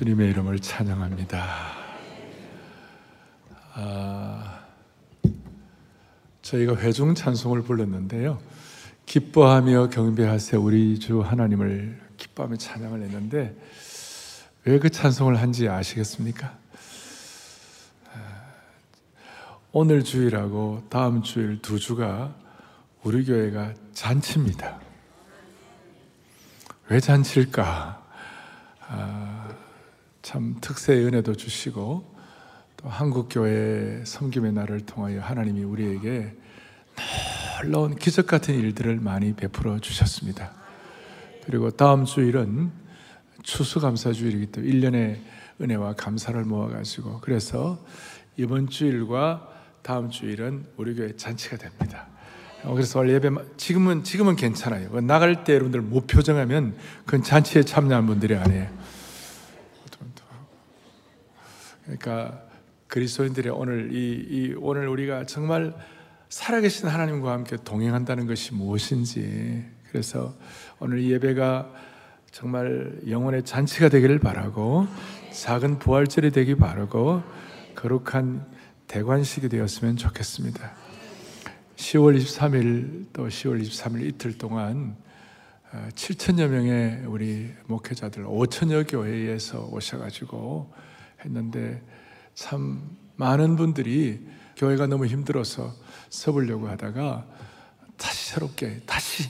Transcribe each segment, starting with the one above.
주님의 이름을 찬양합니다. 아, 저희가 회중 찬송을 불렀는데요. 기뻐하며 경배하세 우리 주 하나님을 기뻐하며 찬양을 했는데 왜 그 찬송을 한지 아시겠습니까? 오늘 주일하고 다음 주일 두 주가 우리 교회가 잔치입니다. 왜 잔치일까? 아, 참 특세의 은혜도 주시고 또 한국 교회 섬김의 날을 통하여 하나님이 우리에게 놀라운 기적 같은 일들을 많이 베풀어 주셨습니다. 그리고 다음 주일은 추수감사 주일이기 때문에 1년의 은혜와 감사를 모아가지고 그래서 이번 주일과 다음 주일은 우리 교회 잔치가 됩니다. 어, 그래서 원래 예배 지금은 지금은 괜찮아요. 나갈 때 여러분들 목표 정하면 그건 잔치에 참여한 분들이 아니에요. 그러니까 그리스도인들의 오늘 이, 이 오늘 우리가 정말 살아계신 하나님과 함께 동행한다는 것이 무엇인지 그래서 오늘 이 예배가 정말 영혼의 잔치가 되기를 바라고 작은 부활절이 되기 바라고 거룩한 대관식이 되었으면 좋겠습니다. 10월 23일 또 10월 23일 이틀 동안 7천여 어, 명의 우리 목회자들 5천여 교회에서 오셔가지고 했는데 참 많은 분들이 교회가 너무 힘들어서 서보려고 하다가 다시 새롭게 다시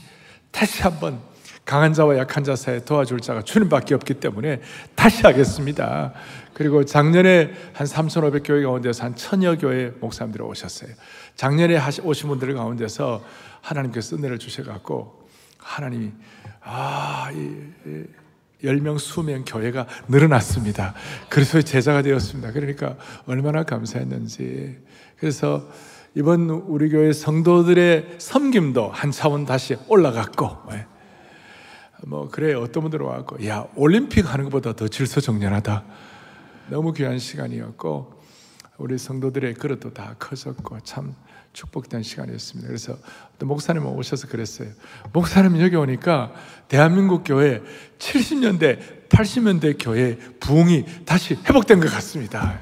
다시 한번 강한 자와 약한 자 사이에 도와줄 자가 주님밖에 없기 때문에 다시 하겠습니다. 그리고 작년에 한 3,500 교회 가운데서 한 천여 교회 목사님들이 오셨어요. 작년에 오신 분들 가운데서 하나님께서 은혜를 주셔갖고 하나님이 아, 이, 이 10명, 수명 교회가 늘어났습니다. 그래서 제자가 되었습니다. 그러니까 얼마나 감사했는지. 그래서 이번 우리 교회 성도들의 섬김도 한 차원 다시 올라갔고, 예. 뭐, 그래, 어떤 분들은 와갖고, 야, 올림픽 하는 것보다 더 질서 정연하다. 너무 귀한 시간이었고, 우리 성도들의 그릇도 다 커졌고, 참 축복된 시간이었습니다. 그래서 목사님 오셔서 그랬어요. 목사님 여기 오니까 대한민국 교회 70년대, 80년대 교회 부흥이 다시 회복된 것 같습니다.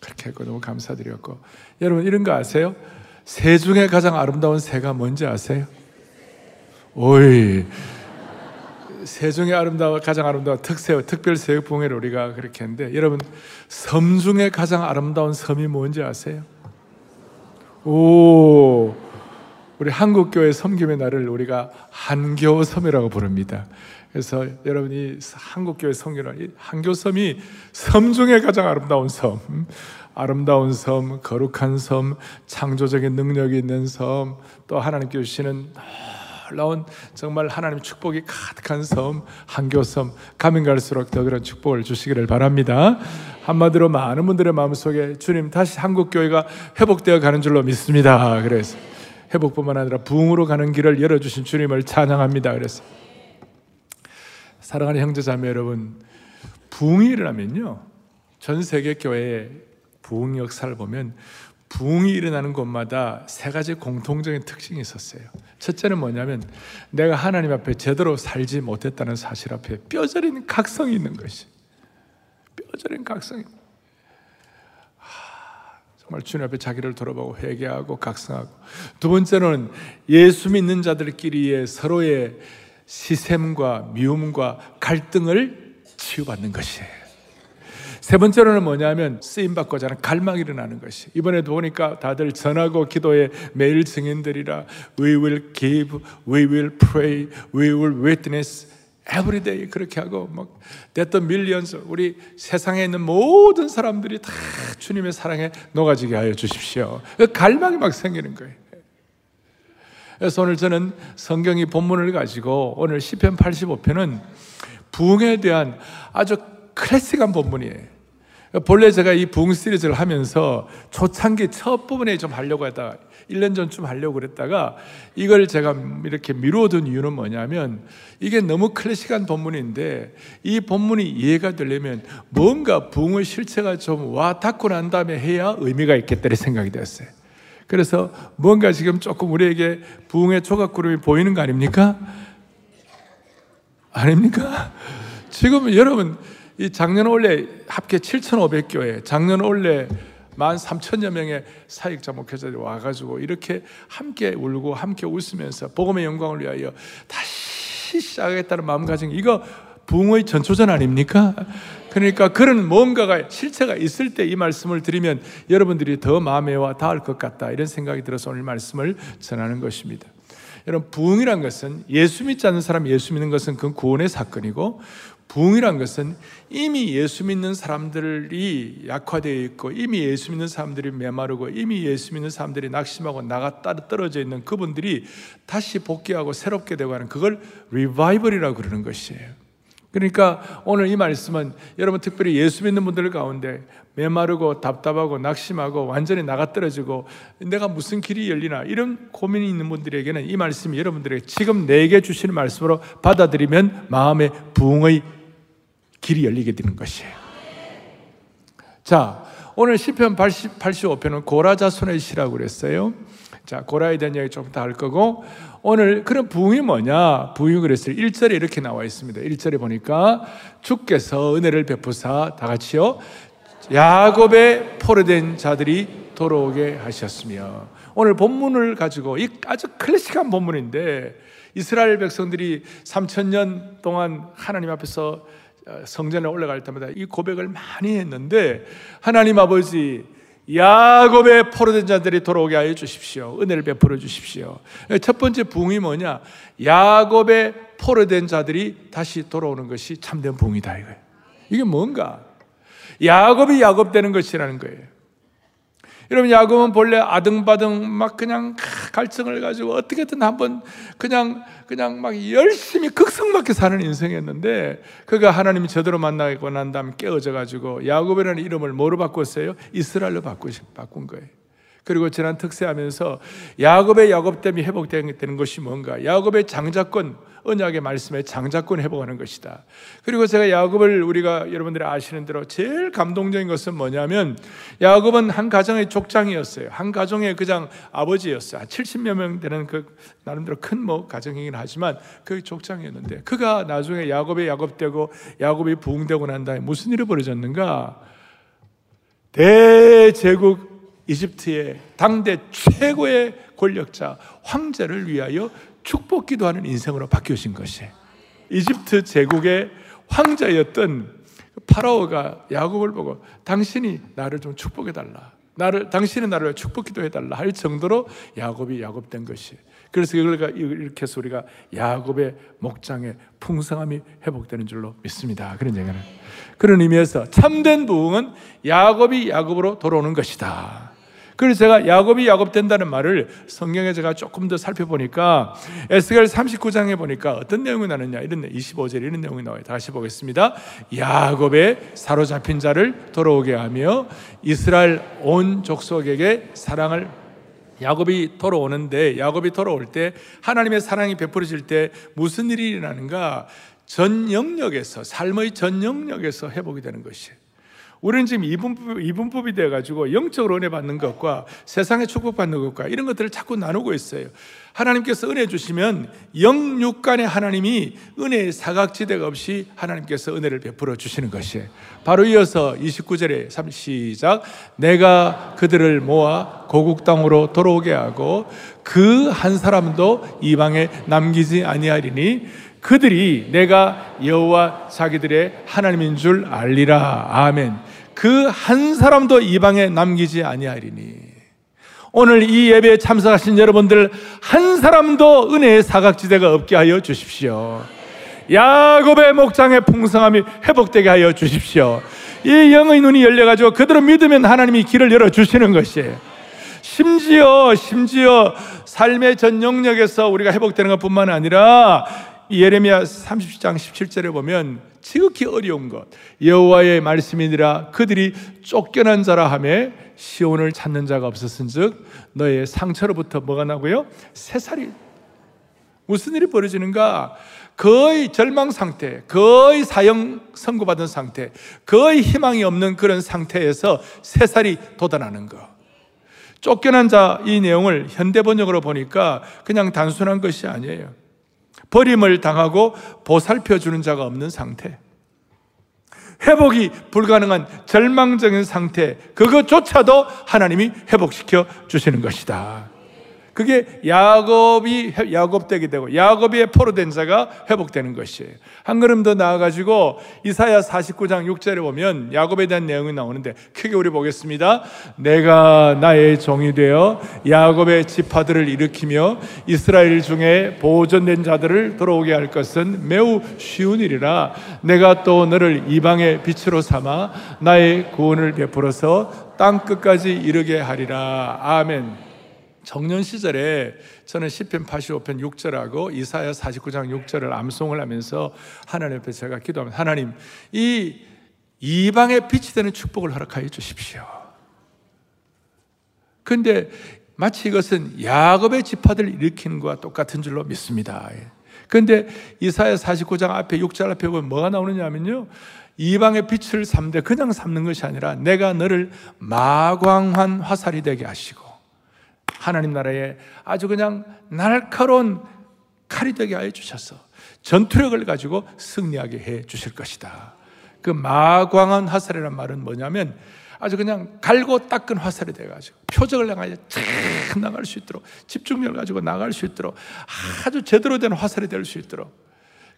그렇게 했고 너무 감사드렸고 여러분 이런 거 아세요? 새 중에 가장 아름다운 새가 뭔지 아세요? 오이 새 중에 아름다워 가장 아름다운 특새 특별 새벽 봉회를 우리가 그렇게 했는데 여러분 섬 중에 가장 아름다운 섬이 뭔지 아세요? 오, 우리 한국교회 섬김의 날을 우리가 한교섬이라고 부릅니다. 그래서 여러분이 한국교회 섬기는 한교섬이 섬 중에 가장 아름다운 섬, 아름다운 섬, 거룩한 섬, 창조적인 능력이 있는 섬, 또 하나님께 주시는 놀라운 정말 하나님 축복이 가득한 섬, 한교섬, 가면 갈수록 더 그런 축복을 주시기를 바랍니다. 한마디로 많은 분들의 마음속에 주님 다시 한국교회가 회복되어 가는 줄로 믿습니다. 그래서 회복뿐만 아니라 부흥으로 가는 길을 열어주신 주님을 찬양합니다. 그래서 사랑하는 형제자매 여러분, 부흥이 일어나면요. 전 세계 교회의 부흥 역사를 보면 부흥이 일어나는 곳마다 세 가지 공통적인 특징이 있었어요. 첫째는 뭐냐면 내가 하나님 앞에 제대로 살지 못했다는 사실 앞에 뼈저린 각성이 있는 것이. 뼈저린 각성이. 정말 주님 앞에 자기를 돌아보고 회개하고 각성하고 두 번째는 예수 믿는 자들끼리의 서로의 시샘과 미움과 갈등을 치유받는 것이에요. 세 번째로는 뭐냐면 쓰임 받고자 하는 갈망이 일어나는 것이 이번에도 보니까 다들 전하고 기도해 매일 증인되리라 We will give, we will pray, we will witness every day 그렇게 하고 막 됐던 millions 우리 세상에 있는 모든 사람들이 다 주님의 사랑에 녹아지게 하여 주십시오. 그 갈망이 막 생기는 거예요. 그래서 오늘 저는 성경이 본문을 가지고 오늘 시편 85편은 부흥에 대한 아주 클래식한 본문이에요. 본래 제가 이 부흥 시리즈를 하면서 초창기 첫 부분에 좀 하려고 하다가 1년 전쯤 하려고 그랬다가 이걸 제가 이렇게 미루어둔 이유는 뭐냐면 이게 너무 클래식한 본문인데 이 본문이 이해가 되려면 뭔가 부흥의 실체가 좀 와 닿고 난 다음에 해야 의미가 있겠다 생각이 되었어요. 그래서 뭔가 지금 조금 우리에게 부흥의 초각구름이 보이는 거 아닙니까? 아닙니까? 지금 여러분 이 작년 올해 합계 7,500교회, 작년 올해 만 3천여 명의 사역자 목회자들이 와가지고 이렇게 함께 울고 함께 웃으면서 복음의 영광을 위하여 다시 시작하겠다는 마음가짐 이거 부흥의 전초전 아닙니까? 그러니까 그런 뭔가가 실체가 있을 때 이 말씀을 드리면 여러분들이 더 마음에 와 닿을 것 같다 이런 생각이 들어서 오늘 말씀을 전하는 것입니다. 여러분 부흥이란 것은 예수 믿지 않는 사람 예수 믿는 것은 그 구원의 사건이고 부흥이란 것은 이미 예수 믿는 사람들이 약화되어 있고 이미 예수 믿는 사람들이 메마르고 이미 예수 믿는 사람들이 낙심하고 나가 떨어져 있는 그분들이 다시 복귀하고 새롭게 되고 하는 그걸 리바이벌이라고 그러는 것이에요. 그러니까 오늘 이 말씀은 여러분 특별히 예수 믿는 분들 가운데 메마르고 답답하고 낙심하고 완전히 나가 떨어지고 내가 무슨 길이 열리나 이런 고민이 있는 분들에게는 이 말씀이 여러분들에게 지금 내게 주시는 말씀으로 받아들이면 마음의 부흥의 길이 열리게 되는 것이에요. 자, 오늘 시편 80, 85편은 고라자손의 시라고 그랬어요. 자, 고라에 대한 이야기 조금 더할 거고 오늘 그런 부흥이 뭐냐? 부흥이 그랬어요. 1절에 이렇게 나와 있습니다. 1절에 보니까 주께서 은혜를 베푸사 다 같이요. 야곱의 포로된 자들이 돌아오게 하셨으며 오늘 본문을 가지고 이 아주 클래식한 본문인데 이스라엘 백성들이 3천년 동안 하나님 앞에서 어, 성전에 올라갈 때마다 이 고백을 많이 했는데 하나님 아버지 야곱의 포로된 자들이 돌아오게 하여 주십시오. 은혜를 베풀어 주십시오. 첫 번째 부흥이 뭐냐? 야곱의 포로된 자들이 다시 돌아오는 것이 참된 부흥이다 이거예요. 이게 뭔가? 야곱이 야곱 되는 것이라는 거예요. 여러분 야곱은 본래 아등바등 막 그냥 갈증을 가지고 어떻게든 한번 그냥 그냥 막 열심히 극성맞게 사는 인생이었는데 그가 하나님이 제대로 만나고 난 다음에 깨어져 가지고 야곱이라는 이름을 뭐로 바꿨어요? 이스라엘로 바꾸, 바꾼 거예요. 그리고 지난 특세하면서 야곱의 야곱됨이 회복되는 것이 뭔가? 야곱의 장자권 언약의 말씀에 장자권 회복하는 것이다. 그리고 제가 야곱을 우리가 여러분들이 아시는 대로 제일 감동적인 것은 뭐냐면 야곱은 한 가정의 족장이었어요. 한 가정의 그장 아버지였어요. 70여 명 되는 그 나름대로 큰 뭐 가정이긴 하지만 그 족장이었는데 그가 나중에 야곱의 야곱되고 야곱이 부흥되고 난 다음에 무슨 일이 벌어졌는가? 대제국 이집트의 당대 최고의 권력자 황제를 위하여 축복 기도하는 인생으로 바뀌신 것이 이집트 제국의 황자였던 파라오가 야곱을 보고 당신이 나를 좀 축복해 달라. 나를 당신이 나를 축복 기도 해 달라 할 정도로 야곱이 야곱된 것이. 그래서 이걸 이렇게 해서 우리가 야곱의 목장의 풍성함이 회복되는 줄로 믿습니다. 그런 얘기는 그런 의미에서 참된 부흥은 야곱이 야곱으로 돌아오는 것이다. 그래서 제가 야곱이 야곱 된다는 말을 성경에 제가 조금 더 살펴보니까 에스겔 39장에 보니까 어떤 내용이 나느냐 이런 25절 이런 내용이 나와요. 다시 보겠습니다. 야곱의 사로잡힌 자를 돌아오게 하며 이스라엘 온 족속에게 사랑을 야곱이 돌아오는데 야곱이 돌아올 때 하나님의 사랑이 베풀어질 때 무슨 일이 일어나는가? 전 영역에서 삶의 전 영역에서 회복이 되는 것이에요. 우리는 지금 이분법, 이분법이 돼가지고 영적으로 은혜 받는 것과 세상에 축복받는 것과 이런 것들을 자꾸 나누고 있어요. 하나님께서 은혜 주시면 영육간의 하나님이 은혜의 사각지대가 없이 하나님께서 은혜를 베풀어 주시는 것이에요. 바로 이어서 29절에 3 시작 내가 그들을 모아 고국 땅으로 돌아오게 하고 그 한 사람도 이방에 남기지 아니하리니 그들이 내가 여호와 자기들의 하나님인 줄 알리라. 아멘. 그 한 사람도 이방에 남기지 아니하리니 오늘 이 예배에 참석하신 여러분들 한 사람도 은혜의 사각지대가 없게 하여 주십시오. 야곱의 목장의 풍성함이 회복되게 하여 주십시오. 이 영의 눈이 열려가지고 그대로 믿으면 하나님이 길을 열어 주시는 것이에요. 심지어 심지어 삶의 전 영역에서 우리가 회복되는 것뿐만 아니라 예레미야 30장 17절에 보면 지극히 어려운 것 여호와의 말씀이니라 그들이 쫓겨난 자라 하매 시온을 찾는 자가 없었은즉 너의 상처로부터 뭐가 나고요? 새살이 무슨 일이 벌어지는가? 거의 절망 상태, 거의 사형 선고받은 상태, 거의 희망이 없는 그런 상태에서 새살이 돋아나는 것. 쫓겨난 자 이 내용을 현대 번역으로 보니까 그냥 단순한 것이 아니에요. 버림을 당하고 보살펴 주는 자가 없는 상태. 회복이 불가능한 절망적인 상태. 그것조차도 하나님이 회복시켜 주시는 것이다. 그게 야곱이 야곱 되게 되고 야곱의 포로된 자가 회복되는 것이에요. 한 걸음 더 나아가지고 이사야 49장 6절에 보면 야곱에 대한 내용이 나오는데 크게 우리 보겠습니다. 내가 나의 종이 되어 야곱의 지파들을 일으키며 이스라엘 중에 보존된 자들을 들어오게 할 것은 매우 쉬운 일이라 내가 또 너를 이방의 빛으로 삼아 나의 구원을 베풀어서 땅 끝까지 이르게 하리라. 아멘. 청년 시절에 저는 10편 85편 6절하고 이사야 49장 6절을 암송을 하면서 하나님 앞에 제가 기도하면 하나님 이 이방의 빛이 되는 축복을 허락하여 주십시오. 근데 마치 이것은 야곱의 지파들을 일으키는 것과 똑같은 줄로 믿습니다. 근데 이사야 49장 앞에 6절 앞에 보면 뭐가 나오느냐면요. 이방의 빛을 삼되 그냥 삼는 것이 아니라 내가 너를 마광한 화살이 되게 하시고 하나님 나라에 아주 그냥 날카로운 칼이 되게 하여 주셔서 전투력을 가지고 승리하게 해 주실 것이다. 그 마광한 화살이란 말은 뭐냐면 아주 그냥 갈고 닦은 화살이 돼가지고 표적을 향하여 쫙 나갈 수 있도록 집중력을 가지고 나갈 수 있도록 아주 제대로 된 화살이 될 수 있도록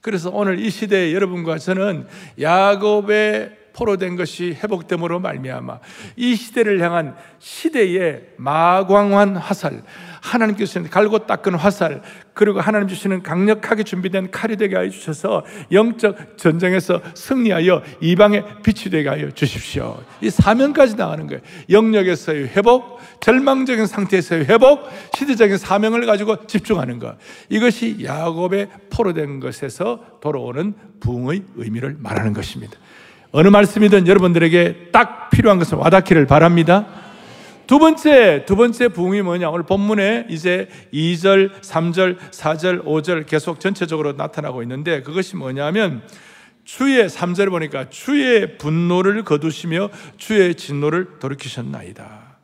그래서 오늘 이 시대에 여러분과 저는 야곱의 포로된 것이 회복됨으로 말미암아 이 시대를 향한 시대의 마광한 화살, 하나님 께서 갈고 닦은 화살, 그리고 하나님 주시는 강력하게 준비된 칼이 되게 하여 주셔서 영적 전쟁에서 승리하여 이방의 빛이 되게 하여 주십시오. 이 사명까지 나가는 거예요. 영역에서의 회복, 절망적인 상태에서의 회복, 시대적인 사명을 가지고 집중하는 것. 이것이 야곱의 포로된 것에서 돌아오는 부흥의 의미를 말하는 것입니다. 어느 말씀이든 여러분들에게 딱 필요한 것을 와닿기를 바랍니다. 두 번째, 두 번째 부흥이 뭐냐? 오늘 본문에 이제 2절, 3절, 4절, 5절 계속 전체적으로 나타나고 있는데 그것이 뭐냐면 주의 3절 보니까 주의 분노를 거두시며 주의 진노를 돌이키셨나이다.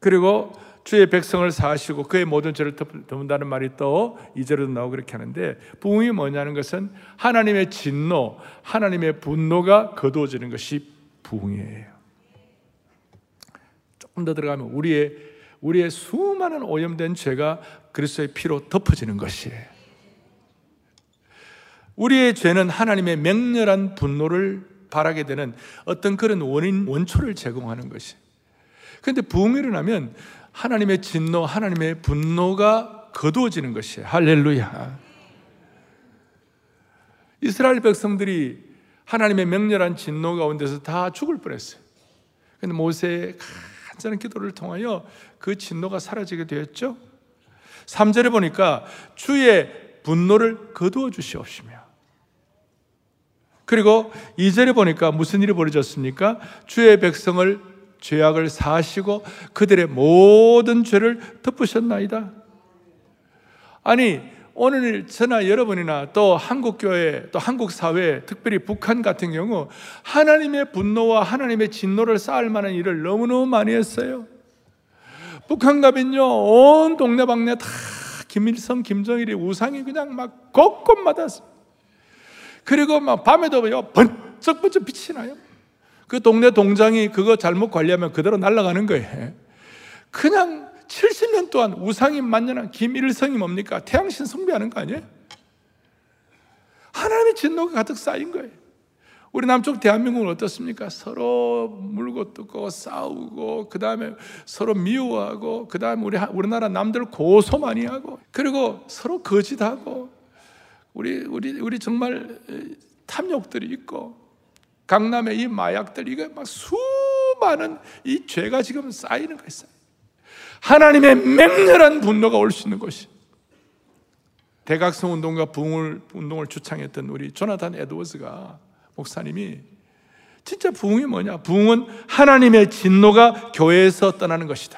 그리고 주의 백성을 사하시고 그의 모든 죄를 덮는다는 말이 또 이제로 나오고 그렇게 하는데 부흥이 뭐냐는 것은 하나님의 진노, 하나님의 분노가 거두어지는 것이 부흥이에요. 조금 더 들어가면 우리의 우리의 수많은 오염된 죄가 그리스도의 피로 덮어지는 것이에요. 우리의 죄는 하나님의 맹렬한 분노를 바라게 되는 어떤 그런 원인 원초를 제공하는 것이. 그런데 부흥이 일어나면 하나님의 진노, 하나님의 분노가 거두어지는 것이에요. 할렐루야. 이스라엘 백성들이 하나님의 맹렬한 진노 가운데서 다 죽을 뻔했어요. 근데 모세의 간절한 기도를 통하여 그 진노가 사라지게 되었죠. 3절에 보니까 주의 분노를 거두어 주시옵시며 그리고 2절에 보니까 무슨 일이 벌어졌습니까? 주의 백성을 죄악을 사하시고 그들의 모든 죄를 덮으셨나이다. 아니, 오늘 저나 여러분이나 또 한국교회, 또 한국사회, 특별히 북한 같은 경우 하나님의 분노와 하나님의 진노를 쌓을 만한 일을 너무너무 많이 했어요. 북한 가면요, 온 동네방네 다 김일성, 김정일이 우상이 그냥 막 곳곳마다 그리고 막 밤에도 번쩍번쩍 빛이 나요. 그 동네 동장이 그거 잘못 관리하면 그대로 날아가는 거예요. 그냥 70년 동안 우상이 만연한 김일성이 뭡니까? 태양신 숭배하는 거 아니에요? 하나님의 진노가 가득 쌓인 거예요. 우리 남쪽 대한민국은 어떻습니까? 서로 물고 뜯고 싸우고 그 다음에 서로 미워하고 그 다음에 우리 우리나라 남들 고소 많이 하고 그리고 서로 거짓하고 우리 우리 우리 정말 탐욕들이 있고 강남의 이 마약들 이거 막 수많은 이 죄가 지금 쌓이는 거예요. 하나님의 맹렬한 분노가 올 수 있는 것이. 대각성 운동과 부흥을, 운동을 주창했던 우리 조나단 에드워즈가 목사님이 진짜 부흥이 뭐냐? 부흥은 하나님의 진노가 교회에서 떠나는 것이다.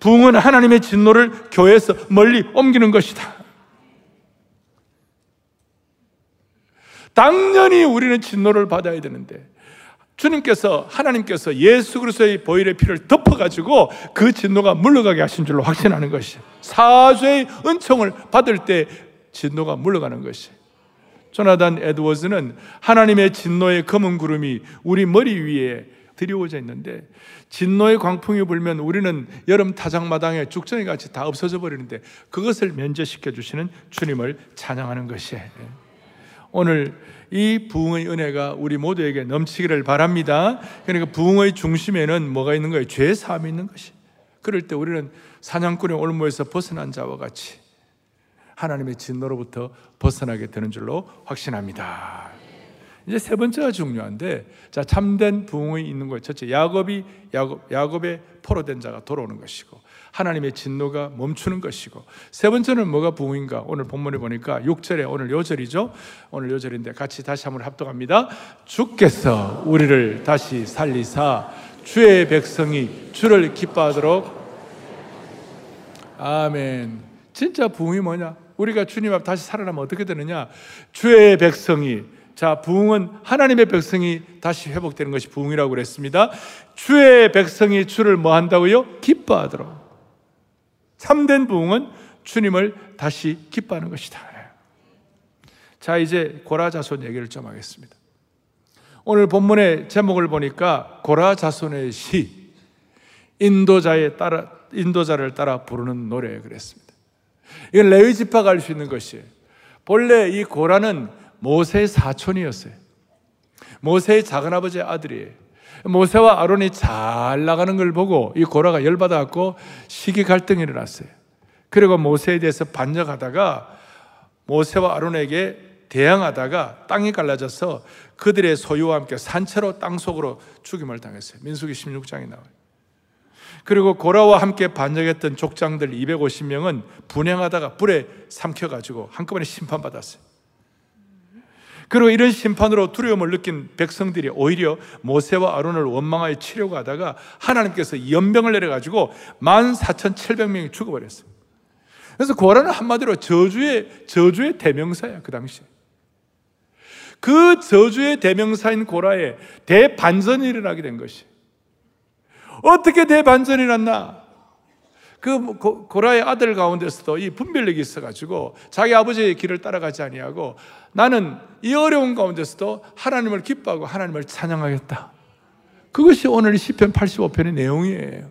부흥은 하나님의 진노를 교회에서 멀리 옮기는 것이다. 당연히 우리는 진노를 받아야 되는데 주님께서 하나님께서 예수 그리스도의 보혈의 피를 덮어 가지고 그 진노가 물러가게 하신 줄로 확신하는 것이 사죄의 은총을 받을 때 진노가 물러가는 것이 조나단 에드워즈는 하나님의 진노의 검은 구름이 우리 머리 위에 드리워져 있는데 진노의 광풍이 불면 우리는 여름 타작마당에 죽정이 같이 다 없어져 버리는데 그것을 면제시켜 주시는 주님을 찬양하는 것이에요. 오늘 이 부흥의 은혜가 우리 모두에게 넘치기를 바랍니다. 그러니까 부흥의 중심에는 뭐가 있는 거예요? 죄 사함이 있는 것이. 그럴 때 우리는 사냥꾼의 올무에서 벗어난 자와 같이 하나님의 진노로부터 벗어나게 되는 줄로 확신합니다. 이제 세 번째가 중요한데, 자 참된 부흥이 있는 거예요. 첫째, 야곱이 야곱 야곱의 포로된 자가 돌아오는 것이고, 하나님의 진노가 멈추는 것이고, 세 번째는 뭐가 부흥인가? 오늘 본문에 보니까 6절에 오늘 요절이죠. 오늘 요절인데 같이 다시 한번 합독합니다. 주께서 우리를 다시 살리사 주의 백성이 주를 기뻐하도록 아멘. 진짜 부흥이 뭐냐? 우리가 주님 앞 다시 살아나면 어떻게 되느냐? 주의 백성이 자, 부흥은 하나님의 백성이 다시 회복되는 것이 부흥이라고 그랬습니다. 주의 백성이 주를 뭐 한다고요? 기뻐하도록. 참된 부흥은 주님을 다시 기뻐하는 것이다. 자, 이제 고라 자손 얘기를 좀 하겠습니다. 오늘 본문의 제목을 보니까 고라 자손의 시, 인도자에 따라, 인도자를 따라 부르는 노래 그랬습니다. 이건 레위 지파가 알수 있는 것이에요. 본래 이 고라는 모세의 사촌이었어요. 모세의 작은 아버지의 아들이에요. 모세와 아론이 잘 나가는 걸 보고 이 고라가 열받아갖고 시기 갈등이 일어났어요. 그리고 모세에 대해서 반역하다가 모세와 아론에게 대항하다가 땅이 갈라져서 그들의 소유와 함께 산채로 땅 속으로 죽임을 당했어요. 민수기 16장에 나와요. 그리고 고라와 함께 반역했던 족장들 250명은 분행하다가 불에 삼켜가지고 한꺼번에 심판받았어요. 그리고 이런 심판으로 두려움을 느낀 백성들이 오히려 모세와 아론을 원망하여 치려고 하다가 하나님께서 연병을 내려가지고 14,700명이 죽어버렸어요. 그래서 고라는 한마디로 저주의, 저주의 대명사야, 그 당시에. 그 저주의 대명사인 고라에 대반전이 일어나게 된 것이. 어떻게 대반전이 났나? 그 고라의 아들 가운데서도 이 분별력이 있어가지고 자기 아버지의 길을 따라가지 아니하고 나는 이 어려운 가운데서도 하나님을 기뻐하고 하나님을 찬양하겠다. 그것이 오늘 시편 85편의 내용이에요.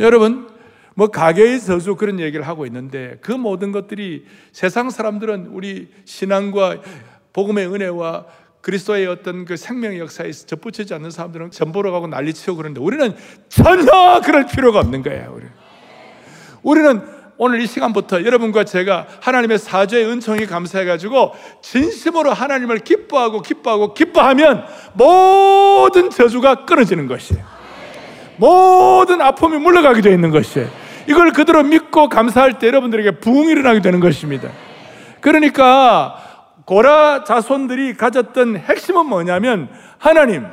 여러분, 뭐 가계의 저주 그런 얘기를 하고 있는데 그 모든 것들이 세상 사람들은 우리 신앙과 복음의 은혜와 그리스도의 어떤 그 생명의 역사에 접붙이지 않는 사람들은 전보러 가고 난리치고 그러는데 우리는 전혀 그럴 필요가 없는 거예요. 우리. 우리는 오늘 이 시간부터 여러분과 제가 하나님의 사죄의 은총이 감사해가지고 진심으로 하나님을 기뻐하고 기뻐하고 기뻐하면 모든 저주가 끊어지는 것이에요. 모든 아픔이 물러가게 되어 있는 것이에요. 이걸 그대로 믿고 감사할 때 여러분들에게 부흥이 일어나게 되는 것입니다. 그러니까 고라 자손들이 가졌던 핵심은 뭐냐면 하나님,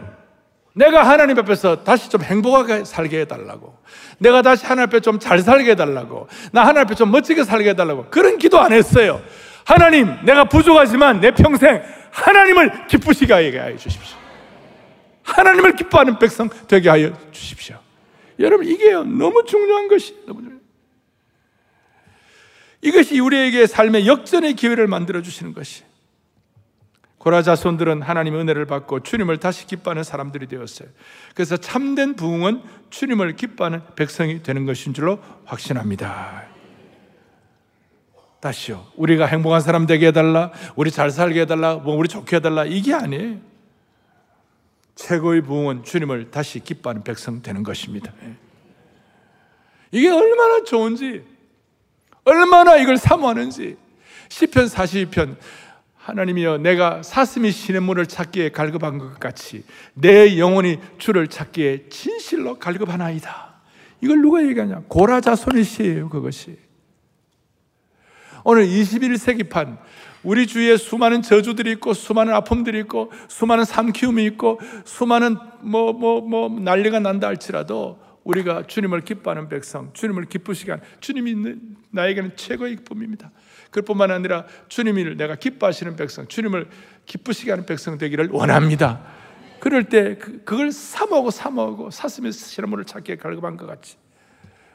내가 하나님 앞에서 다시 좀 행복하게 살게 해달라고. 내가 다시 하나님 앞에 좀 잘 살게 해달라고. 나 하나님 앞에 좀 멋지게 살게 해달라고. 그런 기도 안 했어요. 하나님, 내가 부족하지만 내 평생 하나님을 기쁘시게 하여 주십시오. 하나님을 기뻐하는 백성 되게 하여 주십시오. 여러분, 이게 너무 중요한 것이 너무 중요해요. 이것이 우리에게 삶의 역전의 기회를 만들어 주시는 것이. 고라 자손들은 하나님의 은혜를 받고 주님을 다시 기뻐하는 사람들이 되었어요. 그래서 참된 부흥은 주님을 기뻐하는 백성이 되는 것인 줄로 확신합니다. 다시요. 우리가 행복한 사람 되게 해달라, 우리 잘 살게 해달라, 뭐 우리 좋게 해달라, 이게 아니에요. 최고의 부흥은 주님을 다시 기뻐하는 백성 되는 것입니다. 이게 얼마나 좋은지, 얼마나 이걸 사모하는지. 시편 42편 하나님이여 내가 사슴이 시냇물을 찾기에 갈급한 것 같이 내 영혼이 주를 찾기에 진실로 갈급하나이다. 이걸 누가 얘기하냐? 고라자손의 시예요, 그것이. 오늘 21세기판 우리 주위에 수많은 저주들이 있고 수많은 아픔들이 있고 수많은 삼키움이 있고 수많은 뭐 뭐뭐 뭐, 뭐 난리가 난다 할지라도 우리가 주님을 기뻐하는 백성, 주님을 기쁘시게 하는 주님이 나에게는 최고의 기쁨입니다. 그뿐만 아니라 주님을 내가 기뻐하시는 백성, 주님을 기쁘시게 하는 백성 되기를 원합니다. 그럴 때 그, 그걸 사모하고 사모하고 사슴의 시나물을 찾기에 갈급한 것 같이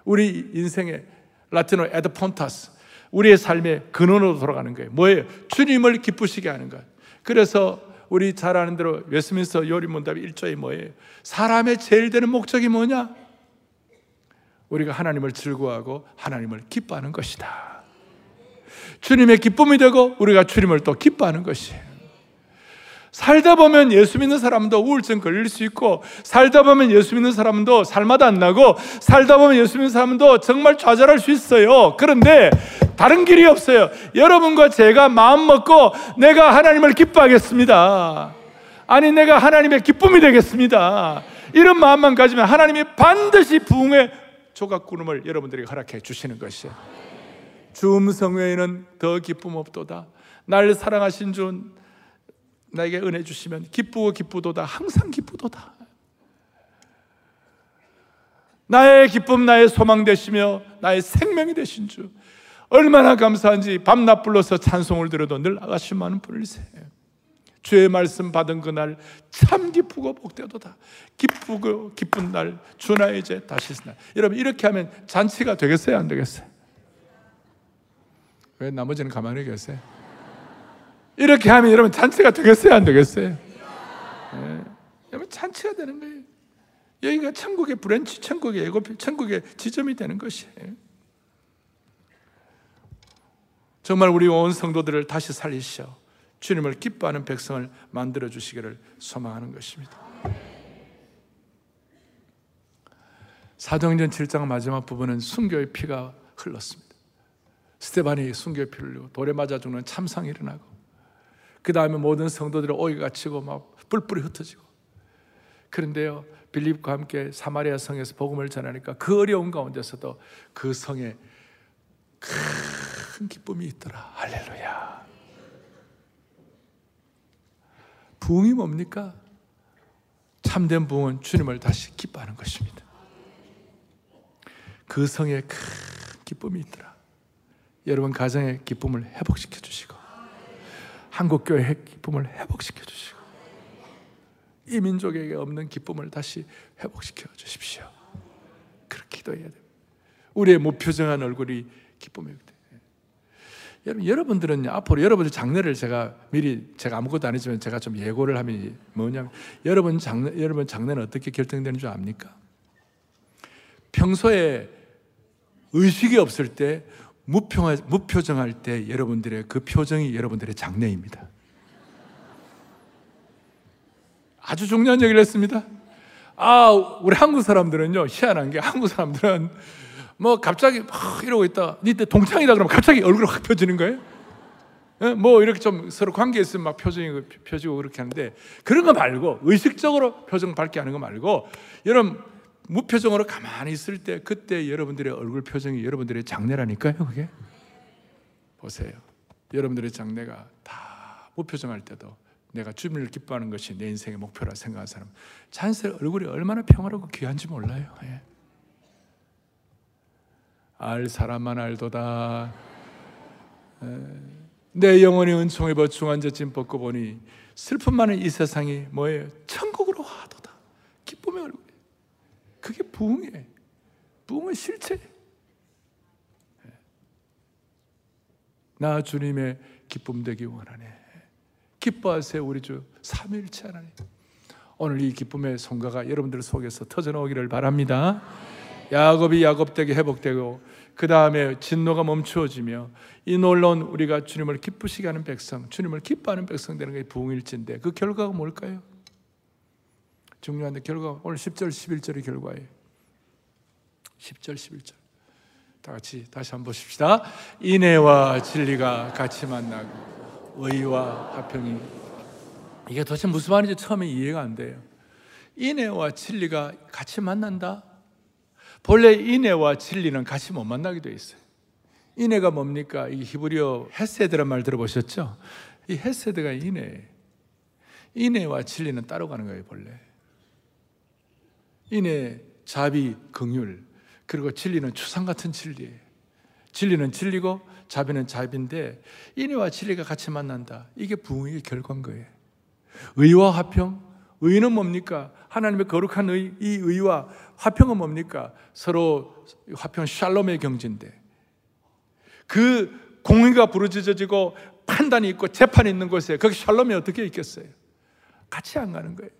우리 인생의 라틴어 에드폰타스 우리의 삶의 근원으로 돌아가는 거예요. 뭐예요? 주님을 기쁘시게 하는 것. 그래서 우리 잘 아는 대로 웨스민스터 요리문답 1조에 뭐예요? 사람의 제일 되는 목적이 뭐냐? 우리가 하나님을 즐거워하고 하나님을 기뻐하는 것이다. 주님의 기쁨이 되고 우리가 주님을 또 기뻐하는 것이에요. 살다 보면 예수 믿는 사람도 우울증 걸릴 수 있고, 살다 보면 예수 믿는 사람도 살마다 안 나고, 살다 보면 예수 믿는 사람도 정말 좌절할 수 있어요. 그런데 다른 길이 없어요. 여러분과 제가 마음 먹고 내가 하나님을 기뻐하겠습니다. 아니, 내가 하나님의 기쁨이 되겠습니다. 이런 마음만 가지면 하나님이 반드시 부흥의 조각 구름을 여러분들에게 허락해 주시는 것이에요. 주 음성 외에는 더 기쁨 없도다. 날 사랑하신 주 나에게 은혜 주시면 기쁘고 기쁘도다. 항상 기쁘도다. 나의 기쁨, 나의 소망 되시며 나의 생명이 되신 주. 얼마나 감사한지 밤낮 불러서 찬송을 들어도 늘 아가씨 많은 분일세. 주의 말씀 받은 그날 참 기쁘고 복되도다. 기쁘고 기쁜 날 주나 이제 다시 날. 여러분 이렇게 하면 잔치가 되겠어요, 안 되겠어요? 왜 나머지는 가만히 계세요? 이렇게 하면 여러분 잔치가 되겠어요, 안 되겠어요? 네. 여러분 잔치가 되는 거예요. 여기가 천국의 branch, 천국의 예고, 천국의 지점이 되는 것이에요. 정말 우리 온 성도들을 다시 살리셔 주님을 기뻐하는 백성을 만들어 주시기를 소망하는 것입니다. 사도행전 7장 마지막 부분은 순교의 피가 흘렀습니다. 스테반이 순교의 피를 흘리고 돌에 맞아 죽는 참상이 일어나고 그 다음에 모든 성도들이 오이가 갇히고 막 뿔뿔이 흩어지고 그런데요 빌립과 함께 사마리아 성에서 복음을 전하니까 그 어려운 가운데서도 그 성에 큰 기쁨이 있더라. 할렐루야. 부흥이 뭡니까? 참된 부흥은 주님을 다시 기뻐하는 것입니다. 그 성에 큰 기쁨이 있더라 여러분 가정의 기쁨을 회복시켜 주시고 한국 교회의 기쁨을 회복시켜 주시고 이 민족에게 없는 기쁨을 다시 회복시켜 주십시오. 그렇게 기도해야 돼요. 우리의 무표정한 얼굴이 기쁨이 돼. 여러분, 여러분들은 앞으로 여러분들 장례를 제가 미리 제가 아무것도 아니지만 제가 좀 예고를 하면 뭐냐면 여러분 장례 여러분 장례는 어떻게 결정되는 줄 압니까? 평소에 의식이 없을 때 무평, 무표정할 때 여러분들의 그 표정이 여러분들의 장래입니다. 아주 중요한 얘기를 했습니다. 아, 우리 한국 사람들은요, 희한한 게 한국 사람들은 뭐 갑자기 막 이러고 있다. 니때 동창이다 그러면 갑자기 얼굴이 확 펴지는 거예요. 예? 뭐 이렇게 좀 서로 관계 있으면 막 표정이 펴지고 그렇게 하는데 그런 거 말고 의식적으로 표정 밝게 하는 거 말고 여러분 무표정으로 가만히 있을 때 그때 여러분들의 얼굴 표정이 여러분들의 장래라니까요, 그게. 보세요. 여러분들의 장래가 다 무표정할 때도 내가 주님을 기뻐하는 것이 내 인생의 목표라 생각하는 사람 잔세 얼굴이 얼마나 평화롭고 귀한지 몰라요. 예. 알 사람만 알도다. 예. 내 영혼이 은총에 버충한 자짐 벗고 보니 슬픔 많은 이 세상이 뭐예요? 천국으로. 그게 부흥이에요. 부흥은 실체. 예. 나 주님의 기쁨 되기 원하네. 기뻐하세요, 우리 주 삼일체 하나님. 오늘 이 기쁨의 성과가 여러분들 속에서 터져 나오기를 바랍니다. 야곱이 야곱되게 회복되고 그 다음에 진노가 멈추어지며 이 놀라운 우리가 주님을 기쁘시게 하는 백성, 주님을 기뻐하는 백성 되는 게 부흥일진데 그 결과가 뭘까요? 중요한데 결과 오늘 10절 11절의 결과예요. 10절 11절. 다 같이 다시 한번 보십시다. 인애와 진리가 같이 만나고 의와 화평이 이게 도대체 무슨 말인지 처음에 이해가 안 돼요. 인애와 진리가 같이 만난다. 본래 인애와 진리는 같이 못 만나게 돼 있어요. 인애가 뭡니까? 이 히브리어 헤세드란 말 들어보셨죠? 이 헤세드가 인애. 인애와 진리는 따로 가는 거예요, 본래. 인의 자비, 긍휼 그리고 진리는 추상 같은 진리예요. 진리는 진리고 자비는 자비인데 인의와 진리가 같이 만난다. 이게 부흥의 결과인 거예요. 의와 화평, 의는 뭡니까? 하나님의 거룩한 의, 이 의와 화평은 뭡니까? 서로 화평 샬롬의 경지인데 그 공의가 부르짖어지고 판단이 있고 재판이 있는 곳에 거기 샬롬이 어떻게 있겠어요? 같이 안 가는 거예요.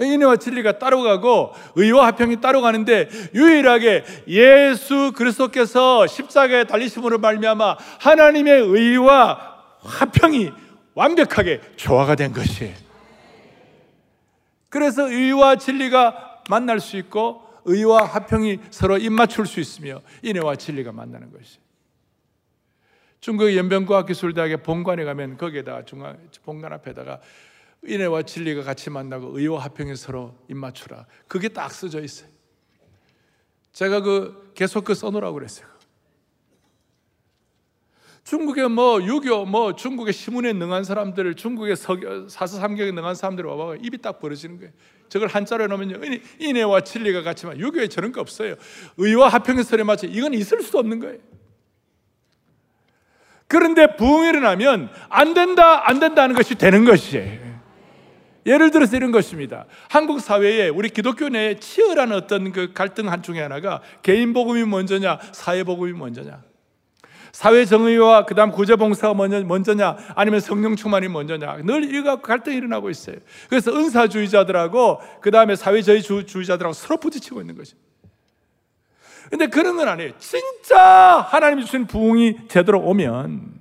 인애와 진리가 따로 가고 의와 화평이 따로 가는데 유일하게 예수 그리스도께서 십자가에 달리심으로 말미암아 하나님의 의와 화평이 완벽하게 조화가 된 것이에요. 그래서 의와 진리가 만날 수 있고 의와 화평이 서로 입맞출 수 있으며 인애와 진리가 만나는 것이에요. 중국 연변과학기술대학의 본관에 가면 거기에다가 중앙 본관 앞에다가 인애와 진리가 같이 만나고 의와 화평이 서로 입맞추라. 그게 딱 써져 있어요. 제가 그 계속 그 써놓으라고 그랬어요. 중국의 뭐 유교, 뭐 중국의 시문에 능한 사람들, 중국의 사서삼경에 능한 사람들 와봐 입이 딱 벌어지는 거예요. 저걸 한자로 놓으면요, 인애와 진리가 같지만 유교에 저런 거 없어요. 의와 화평의 설에 맞춰 이건 있을 수 없는 거예요. 그런데 부흥이 일어나면 안 된다, 안 된다 하는 것이 되는 것이에요. 예를 들어서 이런 것입니다. 한국 사회에 우리 기독교 내에 치열한 어떤 그 갈등 한 중에 하나가 개인 복음이 먼저냐, 사회 복음이 먼저냐. 사회 정의와 그다음 구제 봉사가 먼저, 먼저냐, 아니면 성령 충만이 먼저냐. 늘 이거 갈등이 일어나고 있어요. 그래서 은사주의자들하고 그다음에 사회주의 주의자들하고 서로 부딪히고 있는 거죠. 근데 그런 건 아니에요. 진짜 하나님이 주신 부흥이 제대로 오면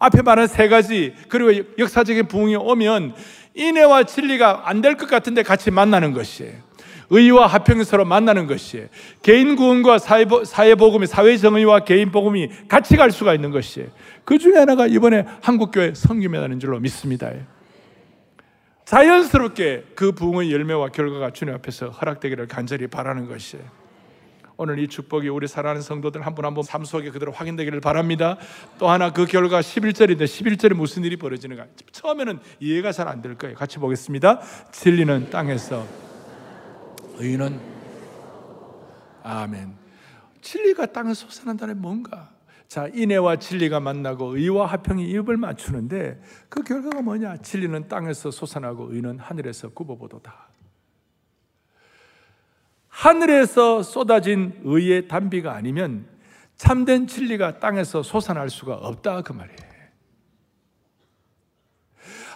앞에 말한 세 가지 그리고 역사적인 부흥이 오면 인애와 진리가 안 될 것 같은데 같이 만나는 것이에요. 의와 화평이 서로 만나는 것이에요. 개인 구원과 사회 복음이 사회 정의와 개인 복음이 같이 갈 수가 있는 것이에요. 그 중에 하나가 이번에 한국 교회 성김이라는 줄로 믿습니다. 자연스럽게 그 부흥의 열매와 결과가 주님 앞에서 허락되기를 간절히 바라는 것이에요. 오늘 이 축복이 우리 사랑하는 성도들 한 분 한 분 삶 속에 그대로 확인되기를 바랍니다. 또 하나 그 결과 11절인데 11절에 무슨 일이 벌어지는가? 처음에는 이해가 잘 안 될 거예요. 같이 보겠습니다. 진리는 땅에서 의는 아멘. 진리가 땅에서 솟아난다는 뭔가? 자, 인애와 진리가 만나고 의와 화평이 입을 맞추는데 그 결과가 뭐냐? 진리는 땅에서 솟아나고 의는 하늘에서 굽어보도다. 하늘에서 쏟아진 의의 단비가 아니면 참된 진리가 땅에서 솟아날 수가 없다 그 말이에요.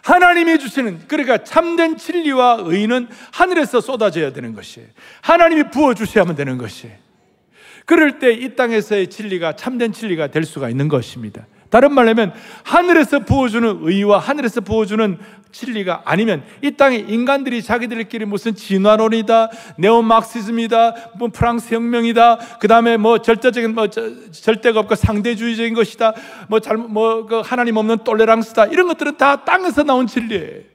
하나님이 주시는 그러니까 참된 진리와 의는 하늘에서 쏟아져야 되는 것이 하나님이 부어 주셔야만 되는 것이 그럴 때 이 땅에서의 진리가 참된 진리가 될 수가 있는 것입니다. 다른 말로 하면 하늘에서 부어주는 의와 하늘에서 부어주는 진리가 아니면 이 땅에 인간들이 자기들끼리 무슨 진화론이다, 네오막시즘이다, 뭐 프랑스 혁명이다, 그 다음에 뭐 절대적인 뭐 절대가 없고 상대주의적인 것이다, 뭐 잘못 뭐그 하나님 없는 똘레랑스다 이런 것들은 다 땅에서 나온 진리예요.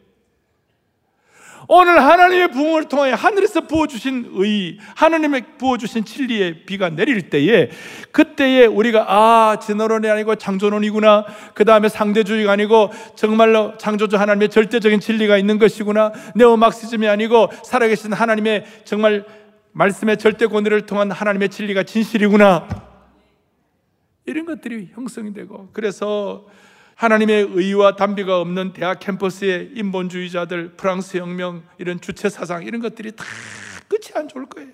오늘 하나님의 부흥을 통해 하늘에서 부어주신 의, 하나님의 부어주신 진리의 비가 내릴 때에 그때에 우리가 아 진화론이 아니고 창조론이구나. 그 다음에 상대주의가 아니고 정말로 창조주 하나님의 절대적인 진리가 있는 것이구나. 네오막시즘이 아니고 살아계신 하나님의 정말 말씀의 절대 권위를 통한 하나님의 진리가 진실이구나. 이런 것들이 형성이 되고 그래서 하나님의 의와 담비가 없는 대학 캠퍼스의 인본주의자들, 프랑스 혁명, 이런 주체 사상, 이런 것들이 다 끝이 안 좋을 거예요.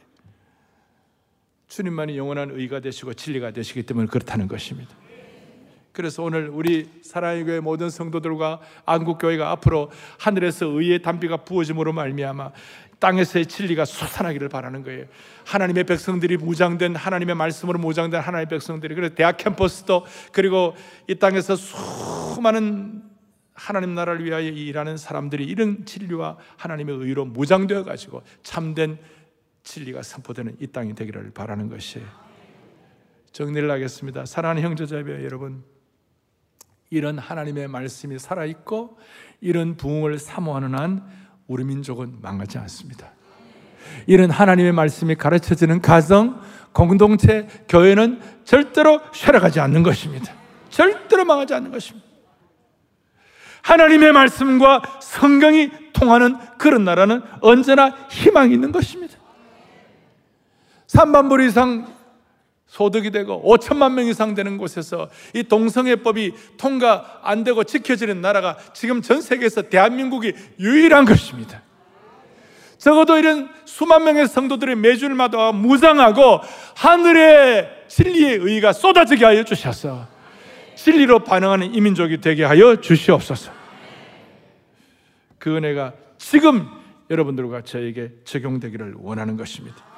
주님만이 영원한 의가 되시고 진리가 되시기 때문에 그렇다는 것입니다. 그래서 오늘 우리 사랑의 교회 모든 성도들과 안국교회가 앞으로 하늘에서 의의 담비가 부어짐으로 말미암아 땅에서의 진리가 솟아나기를 바라는 거예요. 하나님의 백성들이 무장된 하나님의 말씀으로 무장된 하나님의 백성들이 그래서 대학 캠퍼스도 그리고 이 땅에서 수많은 하나님 나라를 위하여 일하는 사람들이 이런 진리와 하나님의 의로 무장되어 가지고 참된 진리가 선포되는 이 땅이 되기를 바라는 것이에요. 정리를 하겠습니다. 사랑하는 형제자매 여러분, 이런 하나님의 말씀이 살아 있고 이런 부흥을 사모하는 한 우리 민족은 망하지 않습니다. 이런 하나님의 말씀이 가르쳐지는 가정, 공동체, 교회는 절대로 쇠락하지 않는 것입니다. 절대로 망하지 않는 것입니다. 하나님의 말씀과 성경이 통하는 그런 나라는 언제나 희망이 있는 것입니다. 3만 불 이상 소득이 되고 5천만 명 이상 되는 곳에서 이 동성애법이 통과 안 되고 지켜지는 나라가 지금 전 세계에서 대한민국이 유일한 것입니다. 적어도 이런 수만 명의 성도들이 매주마다 무장하고 하늘의 진리의 의가 쏟아지게 하여 주셔서 진리로 반응하는 이민족이 되게 하여 주시옵소서. 그 은혜가 지금 여러분들과 저에게 적용되기를 원하는 것입니다.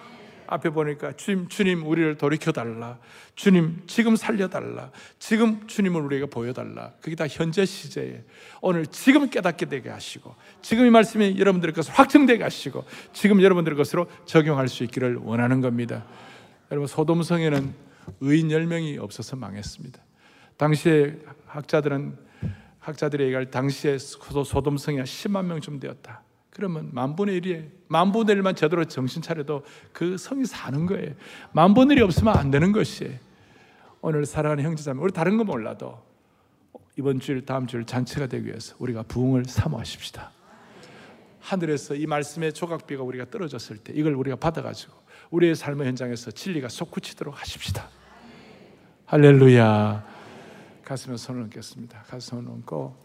앞에 보니까 주님, 주님 우리를 돌이켜 달라. 주님 지금 살려 달라. 지금 주님을 우리에게 보여 달라. 그게 다 현재 시제에 오늘 지금 깨닫게 되게 하시고 지금 이 말씀이 여러분들의 것을 확증되게 하시고 지금 여러분들의 것으로 적용할 수 있기를 원하는 겁니다. 여러분 소돔성에는 의인 10명이 없어서 망했습니다. 당시에 학자들은 학자들이 얘기할 당시에 소돔성이 10만 명쯤 되었다. 그러면 만분의 일이에요. 만분의 일만 제대로 정신 차려도 그 성이 사는 거예요. 만분의 일이 없으면 안 되는 것이에요. 오늘 사랑하는 형제자매, 우리 다른 거 몰라도 이번 주일, 다음 주일 잔치가 되기 위해서 우리가 부흥을 사모하십시다. 하늘에서 이 말씀의 조각비가 우리가 떨어졌을 때 이걸 우리가 받아가지고 우리의 삶의 현장에서 진리가 솟구치도록 하십시다. 할렐루야. 가슴에 손을 얹겠습니다. 가슴에 손을 얹고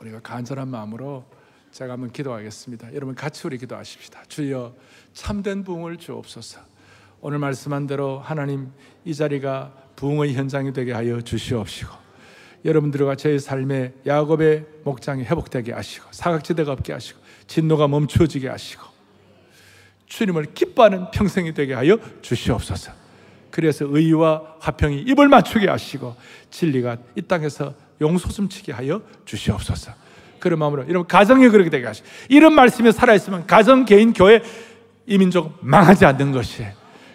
우리가 간절한 마음으로 제가 한번 기도하겠습니다. 여러분 같이 우리 기도하십시다. 주여 참된 부흥을 주옵소서. 오늘 말씀한 대로 하나님 이 자리가 부흥의 현장이 되게 하여 주시옵시고 여러분들과 제 삶의 야곱의 목장이 회복되게 하시고 사각지대가 없게 하시고 진노가 멈추어지게 하시고 주님을 기뻐하는 평생이 되게 하여 주시옵소서. 그래서 의와 화평이 입을 맞추게 하시고 진리가 이 땅에서 용솟음치게 하여 주시옵소서. 그런 마음으로 여러분 가정이 그렇게 되게 하시고 이런 말씀이 살아있으면 가정, 개인, 교회, 이민족 망하지 않는 것이.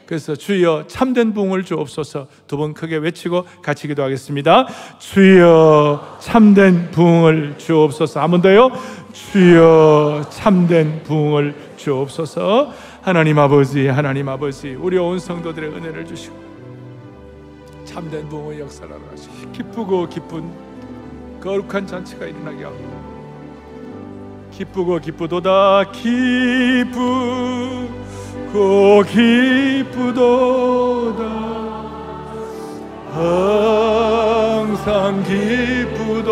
그래서 주여 참된 부흥을 주옵소서. 두 번 크게 외치고 같이 기도하겠습니다. 주여 참된 부흥을 주옵소서. 한 번 더요. 주여 참된 부흥을 주옵소서. 하나님 아버지 하나님 아버지 우리 온 성도들의 은혜를 주시고 참된 부흥의 역사를 하시고 기쁘고 기쁜 거룩한 잔치가 일어나게 하고 기쁘고 기쁘도다 기쁘고 기쁘도다 항상 기쁘도다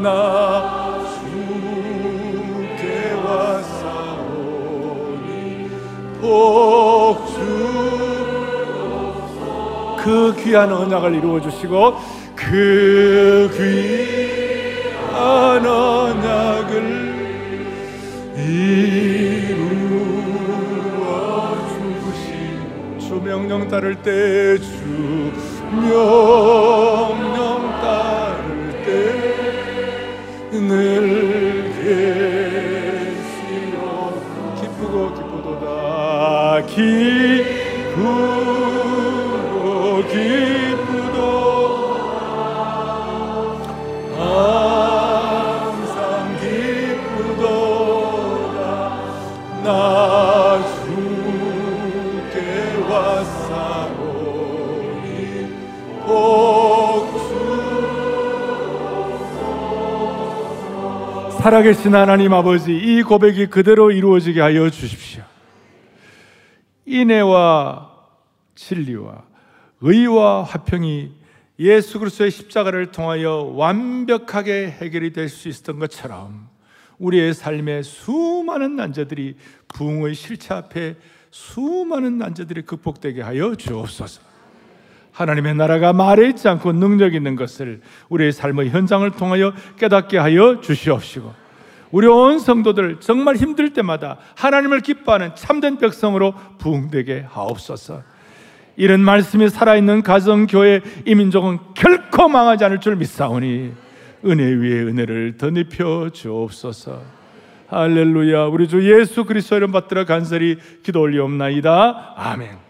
나 주께 왔사오니 복주 그 귀한 언약을 이루어 주시고 그 귀. 한 언약을 이루어 주신 주 명령 따를 때 주 명령 따를 때 늘 계시오 기쁘고 기쁘도다. 기쁘고 기쁘 왔사오니 살아계신 하나님 아버지 이 고백이 그대로 이루어지게 하여 주십시오. 인애와 진리와 의와 화평이 예수 그리스도의 십자가를 통하여 완벽하게 해결이 될 수 있었던 것처럼 우리의 삶의 수많은 난제들이 부흥의 실체 앞에 수많은 난제들이 극복되게 하여 주옵소서. 하나님의 나라가 말에 있지 않고 능력 있는 것을 우리의 삶의 현장을 통하여 깨닫게 하여 주시옵시고 우리 온 성도들 정말 힘들 때마다 하나님을 기뻐하는 참된 백성으로 부흥되게 하옵소서. 이런 말씀이 살아있는 가정, 교회, 이민족은 결코 망하지 않을 줄 믿사오니 은혜 위에 은혜를 덧입혀 주옵소서. 할렐루야. 우리 주 예수 그리스도 이름 받들어 간절히 기도 올리옵나이다. 아멘.